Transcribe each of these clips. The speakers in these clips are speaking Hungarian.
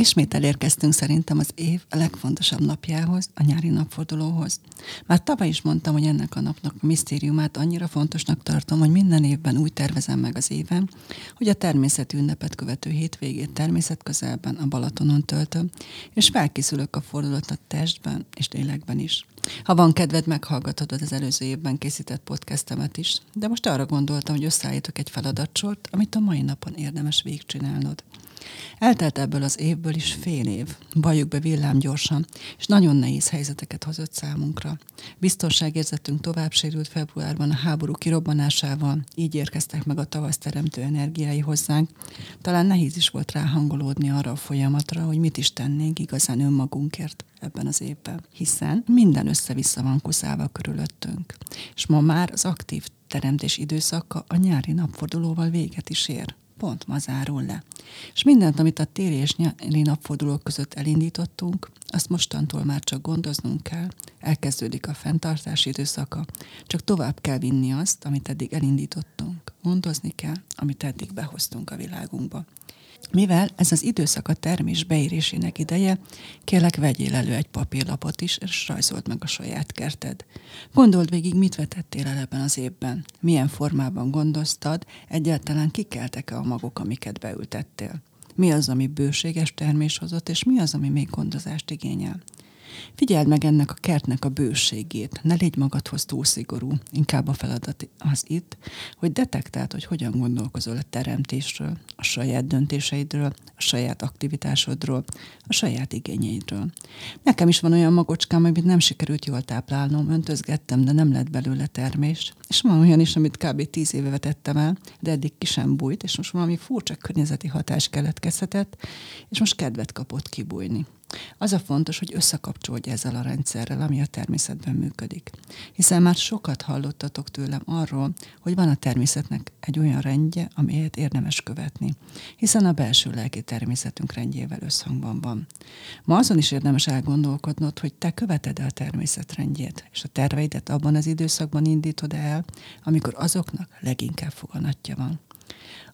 Ismét elérkeztünk szerintem az év legfontosabb napjához, a nyári napfordulóhoz. Már tavaly is mondtam, hogy ennek a napnak a misztériumát annyira fontosnak tartom, hogy minden évben úgy tervezem meg az évem, hogy a természeti ünnepet követő hétvégét természetközelben a Balatonon töltöm, és felkészülök a fordulat a testben és lélekben is. Ha van kedved, meghallgatod az előző évben készített podcastemet is, de most arra gondoltam, hogy összeállítok egy feladatsort, amit a mai napon érdemes végigcsinálnod. Eltelt ebből az évből is fél év, valljuk be villám gyorsan, és nagyon nehéz helyzeteket hozott számunkra. Biztonságérzetünk tovább sérült februárban a háború kirobbanásával, így érkeztek meg a tavasz teremtő energiái hozzánk. Talán nehéz is volt ráhangolódni arra a folyamatra, hogy mit is tennénk igazán önmagunkért ebben az évben, hiszen minden össze-vissza van kuszálva körülöttünk. És ma már az aktív teremtés időszaka a nyári napfordulóval véget is ér pont ma zárul le. És mindent, amit a téli és nyári napfordulók között elindítottunk, azt mostantól már csak gondoznunk kell, elkezdődik a fenntartási időszaka, csak tovább kell vinni azt, amit eddig elindítottunk. Gondozni kell, amit eddig behoztunk a világunkba. Mivel ez az időszak a termés beérésének ideje, kérlek vegyél elő egy papírlapot is, és rajzold meg a saját kerted. Gondold végig, mit vetettél el ebben az évben, milyen formában gondoztad, egyáltalán kikeltek-e a magok, amiket beültettél. Mi az, ami bőséges termés hozott, és mi az, ami még gondozást igényel. Figyeld meg ennek a kertnek a bőségét, ne légy magadhoz túl szigorú. Inkább a feladat az itt, hogy detektáld, hogy hogyan gondolkozol a teremtésről, a saját döntéseidről, a saját aktivitásodról, a saját igényeidről. Nekem is van olyan magocskám, amit nem sikerült jól táplálnom, öntözgettem, de nem lett belőle termés. És van olyan is, amit kb. tíz éve vetettem el, de eddig ki sem bújt, és most valami furcsa környezeti hatás keletkezhetett, és most kedvet kapott kibújni. Az a fontos, hogy összekapcsolódj ezzel a rendszerrel, ami a természetben működik. Hiszen már sokat hallottatok tőlem arról, hogy van a természetnek egy olyan rendje, amelyet érdemes követni, hiszen a belső lelki természetünk rendjével összhangban van. Ma azon is érdemes elgondolkodnod, hogy te követed-e a természet rendjét, és a terveidet abban az időszakban indítod el, amikor azoknak leginkább foganatja van.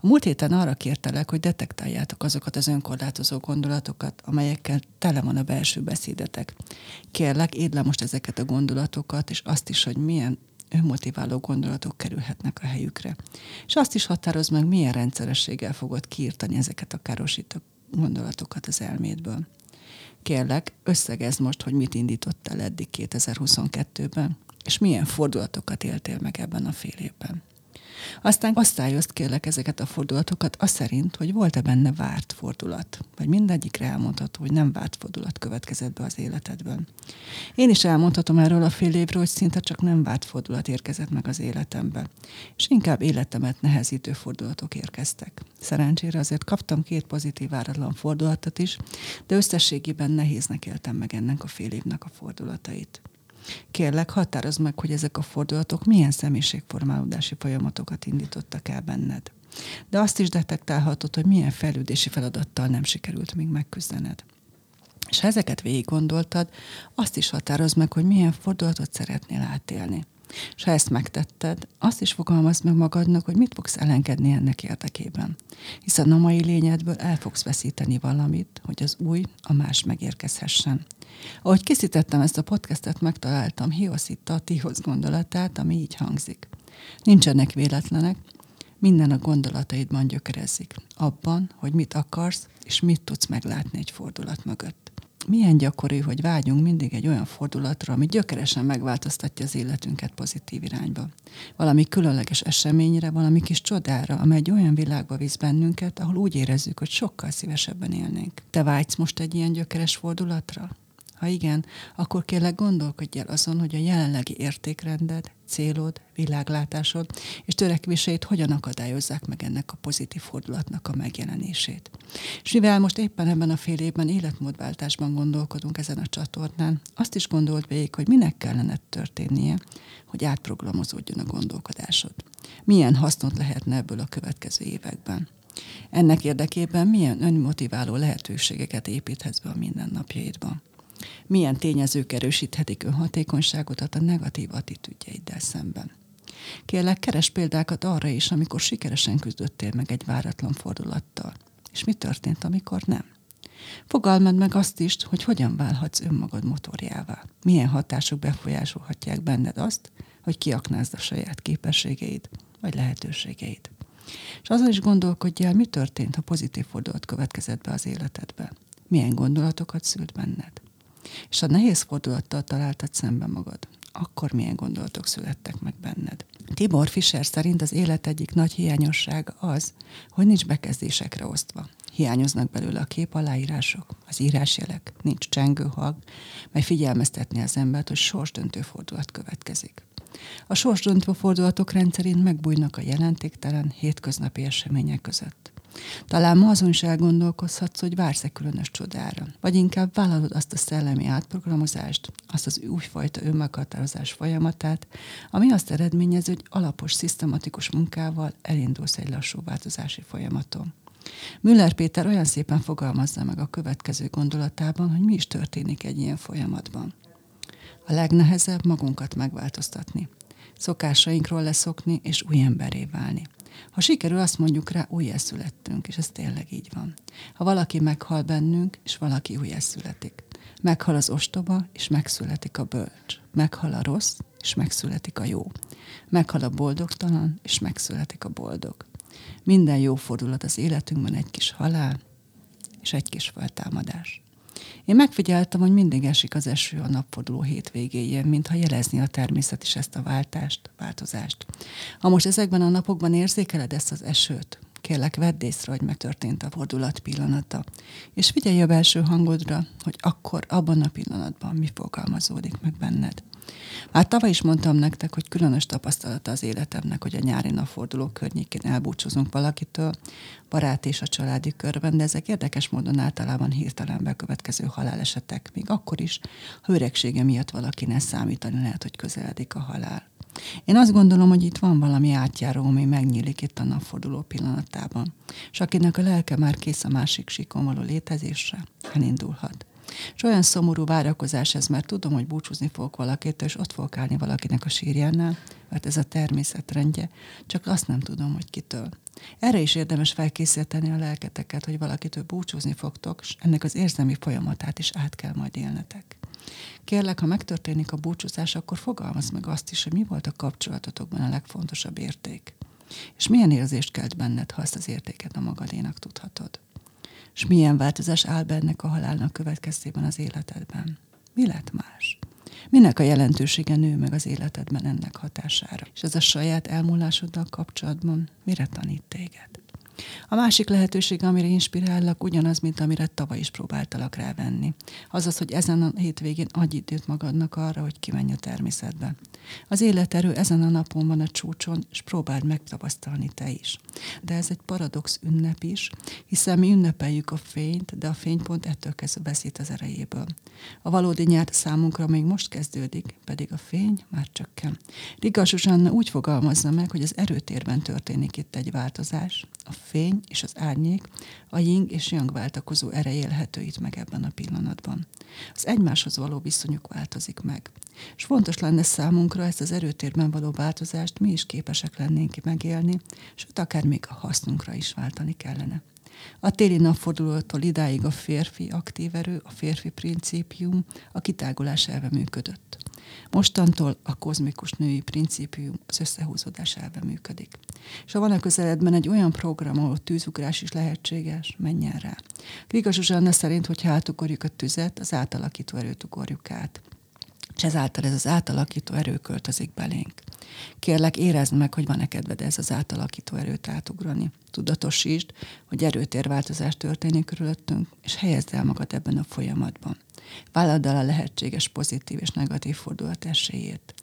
A múlt héten arra kértelek, hogy detektáljátok azokat az önkorlátozó gondolatokat, amelyekkel tele van a belső beszédetek. Kérlek, édd le most ezeket a gondolatokat, és azt is, hogy milyen önmotiváló gondolatok kerülhetnek a helyükre. És azt is határoz meg, milyen rendszerességgel fogod kiirtani ezeket a károsító gondolatokat az elmédből. Kérlek, összegezd most, hogy mit indítottál eddig 2022-ben, és milyen fordulatokat éltél meg ebben a fél évben. Aztán osztályozd kérlek ezeket a fordulatokat az szerint, hogy volt-e benne várt fordulat. Vagy mindegyikre elmondható, hogy nem várt fordulat következett be az életedben. Én is elmondhatom erről a fél évről, hogy szinte csak nem várt fordulat érkezett meg az életembe. És inkább életemet nehezítő fordulatok érkeztek. Szerencsére azért kaptam két pozitív váratlan fordulatot is, de összességében nehéznek éltem meg ennek a fél évnek a fordulatait. Kérlek, határozd meg, hogy ezek a fordulatok milyen személyiségformálódási folyamatokat indítottak el benned. De azt is detektálhatod, hogy milyen fejlődési feladattal nem sikerült még megküzdened. És ha ezeket végig gondoltad, azt is határozd meg, hogy milyen fordulatot szeretnél átélni. És ha ezt megtetted, azt is fogalmazd meg magadnak, hogy mit fogsz elengedni ennek érdekében. Hiszen a mai lényedből el fogsz veszíteni valamit, hogy az új, a más megérkezhessen. Ahogy készítettem ezt a podcastet, megtaláltam Hioszitta a Tihoz gondolatát, ami így hangzik. Nincsenek véletlenek, minden a gondolataidban gyökerezik. Abban, hogy mit akarsz, és mit tudsz meglátni egy fordulat mögött. Milyen gyakori, hogy vágyunk mindig egy olyan fordulatra, ami gyökeresen megváltoztatja az életünket pozitív irányba. Valami különleges eseményre, valami kis csodára, amely egy olyan világba visz bennünket, ahol úgy érezzük, hogy sokkal szívesebben élnénk. Te vágysz most egy ilyen gyökeres fordulatra? Ha igen, akkor kérlek gondolkodj el azon, hogy a jelenlegi értékrended, célod, világlátásod és törekvéseit hogyan akadályozzák meg ennek a pozitív fordulatnak a megjelenését. És mivel most éppen ebben a fél évben életmódváltásban gondolkodunk ezen a csatornán, azt is gondolt végig, hogy minek kellene történnie, hogy átprogramozódjon a gondolkodásod. Milyen hasznot lehetne ebből a következő években. Ennek érdekében milyen önmotiváló lehetőségeket építhetsz be a mindennapjaidban milyen tényezők erősíthetik önhatékonyságodat a negatív attitűdjeiddel szemben. Kérlek, keres példákat arra is, amikor sikeresen küzdöttél meg egy váratlan fordulattal. És mi történt, amikor nem? Fogalmad meg azt is, hogy hogyan válhatsz önmagad motorjává. Milyen hatások befolyásolhatják benned azt, hogy kiaknázd a saját képességeid vagy lehetőségeid. És azon is gondolkodj el, mi történt, ha pozitív fordulat következett be az életedbe. Milyen gondolatokat szült benned és a nehéz fordulattal találtad szembe magad, akkor milyen gondolatok születtek meg benned. Tibor Fischer szerint az élet egyik nagy hiányossága az, hogy nincs bekezdésekre osztva. Hiányoznak belőle a kép aláírások, az írásjelek, nincs csengő hang, mely figyelmeztetni az embert, hogy sorsdöntő fordulat következik. A sorsdöntő fordulatok rendszerint megbújnak a jelentéktelen, hétköznapi események között. Talán ma azon is elgondolkozhatsz, hogy vársz-e különös csodára, vagy inkább vállalod azt a szellemi átprogramozást, azt az újfajta önmeghatározás folyamatát, ami azt eredményezi, hogy alapos, szisztematikus munkával elindulsz egy lassú változási folyamaton. Müller Péter olyan szépen fogalmazza meg a következő gondolatában, hogy mi is történik egy ilyen folyamatban. A legnehezebb magunkat megváltoztatni, szokásainkról leszokni és új emberé válni. Ha sikerül, azt mondjuk rá, újjászülettünk, és ez tényleg így van. Ha valaki meghal bennünk, és valaki újjászületik. Meghal az ostoba, és megszületik a bölcs. Meghal a rossz, és megszületik a jó. Meghal a boldogtalan, és megszületik a boldog. Minden jó fordulat az életünkben egy kis halál, és egy kis feltámadás. Én megfigyeltem, hogy mindig esik az eső a napforduló hétvégéjén, mintha jelezni a természet is ezt a váltást, változást. Ha most ezekben a napokban érzékeled ezt az esőt, kérlek vedd észre, hogy megtörtént a fordulat pillanata, és figyelj a belső hangodra, hogy akkor abban a pillanatban mi fogalmazódik meg benned. Már tavaly is mondtam nektek, hogy különös tapasztalata az életemnek, hogy a nyári napforduló környékén elbúcsúzunk valakitől, barát és a családi körben, de ezek érdekes módon általában hirtelen bekövetkező halálesetek, még akkor is, ha öregsége miatt valaki ne számítani lehet, hogy közeledik a halál. Én azt gondolom, hogy itt van valami átjáró, ami megnyílik itt a napforduló pillanatában, és akinek a lelke már kész a másik síkon való létezésre, elindulhat. És olyan szomorú várakozás ez, mert tudom, hogy búcsúzni fogok valakitől, és ott fogok állni valakinek a sírjánál, mert ez a természetrendje, csak azt nem tudom, hogy kitől. Erre is érdemes felkészíteni a lelketeket, hogy valakitől búcsúzni fogtok, és ennek az érzelmi folyamatát is át kell majd élnetek. Kérlek, ha megtörténik a búcsúzás, akkor fogalmaz meg azt is, hogy mi volt a kapcsolatotokban a legfontosabb érték. És milyen érzést kelt benned, ha ezt az értéket a magadénak tudhatod és milyen változás áll bennek a halálnak következtében az életedben. Mi lett más? Minek a jelentősége nő meg az életedben ennek hatására? És ez a saját elmúlásoddal kapcsolatban mire tanít téged? A másik lehetőség, amire inspirállak, ugyanaz, mint amire tavaly is próbáltalak rávenni. Azaz, hogy ezen a hétvégén adj időt magadnak arra, hogy kimenj a természetbe. Az életerő ezen a napon van a csúcson, és próbáld megtapasztalni te is. De ez egy paradox ünnep is, hiszen mi ünnepeljük a fényt, de a fény pont ettől kezdve veszít az erejéből. A valódi nyár számunkra még most kezdődik, pedig a fény már csökken. Riga Zsuzsanna úgy fogalmazza meg, hogy az erőtérben történik itt egy változás, a fény és az árnyék, a ying és yang váltakozó ereje élhető itt meg ebben a pillanatban. Az egymáshoz való viszonyuk változik meg. És fontos lenne számunkra ezt az erőtérben való változást mi is képesek lennénk megélni, sőt akár még a hasznunkra is váltani kellene. A téli napfordulótól idáig a férfi aktív erő, a férfi principium, a kitágulás elve működött. Mostantól a kozmikus női principium, az összehúzódás elve működik. És ha van a közeledben egy olyan program, ahol tűzugrás is lehetséges, menjen rá. Liga Zsuzsanna szerint, hogyha átugorjuk a tüzet, az átalakító erőt ugorjuk át és ezáltal ez az átalakító erő költözik belénk. Kérlek, érezd meg, hogy van-e kedved ez az átalakító erőt átugrani. Tudatosítsd, hogy erőtérváltozás történik körülöttünk, és helyezd el magad ebben a folyamatban. Vállald el a lehetséges pozitív és negatív fordulat esélyét.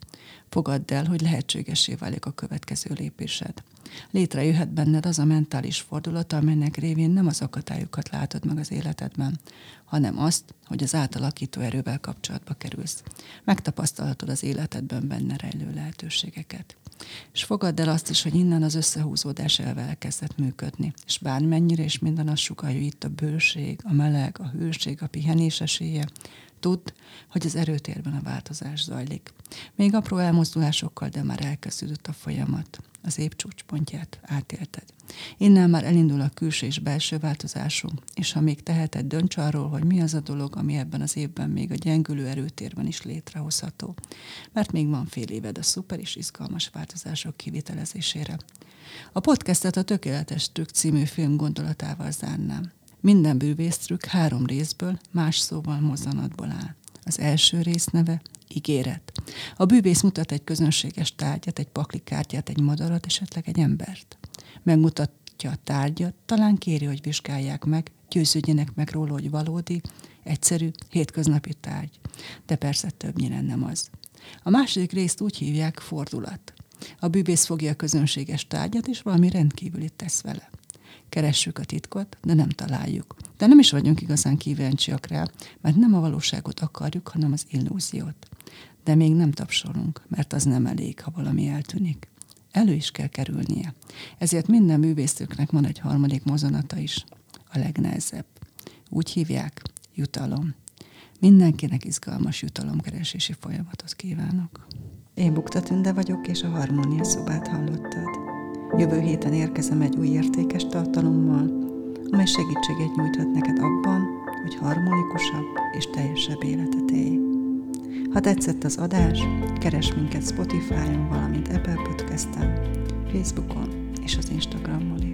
Fogadd el, hogy lehetségesé válik a következő lépésed. Létrejöhet benned az a mentális fordulat, amelynek révén nem az akadályokat látod meg az életedben, hanem azt, hogy az átalakító erővel kapcsolatba kerülsz. Megtapasztalhatod az életedben benne rejlő lehetőségeket. És fogadd el azt is, hogy innen az összehúzódás elve elkezdett működni. És bármennyire és minden azt sugalja itt a bőség, a meleg, a hőség, a pihenés esélye, Tudd, hogy az erőtérben a változás zajlik. Még apró elmozdulásokkal, de már elkezdődött a folyamat. Az épp csúcspontját átélted. Innen már elindul a külső és belső változásunk, és ha még teheted, dönts arról, hogy mi az a dolog, ami ebben az évben még a gyengülő erőtérben is létrehozható. Mert még van fél éved a szuper és izgalmas változások kivitelezésére. A podcastet a Tökéletes Trükk című film gondolatával zárnám. Minden bűvésztrükk három részből, más szóval mozzanatból áll. Az első rész neve ígéret. A bűvész mutat egy közönséges tárgyat, egy paklikártyát, egy madarat, esetleg egy embert. Megmutatja a tárgyat, talán kéri, hogy vizsgálják meg, győződjenek meg róla, hogy valódi, egyszerű, hétköznapi tárgy. De persze többnyire nem az. A második részt úgy hívják fordulat. A bűvész fogja a közönséges tárgyat, és valami rendkívüli tesz vele keressük a titkot, de nem találjuk. De nem is vagyunk igazán kíváncsiak rá, mert nem a valóságot akarjuk, hanem az illúziót. De még nem tapsolunk, mert az nem elég, ha valami eltűnik. Elő is kell kerülnie. Ezért minden művésztőknek van egy harmadik mozanata is, a legnehezebb. Úgy hívják, jutalom. Mindenkinek izgalmas jutalomkeresési folyamatot kívánok. Én Bukta Tünde vagyok, és a Harmónia szobát hallottad. Jövő héten érkezem egy új értékes tartalommal, amely segítséget nyújthat neked abban, hogy harmonikusabb és teljesebb életet élj. Ha tetszett az adás, keres minket Spotify-on, valamint Apple Podcast-en, Facebookon és az Instagramon is.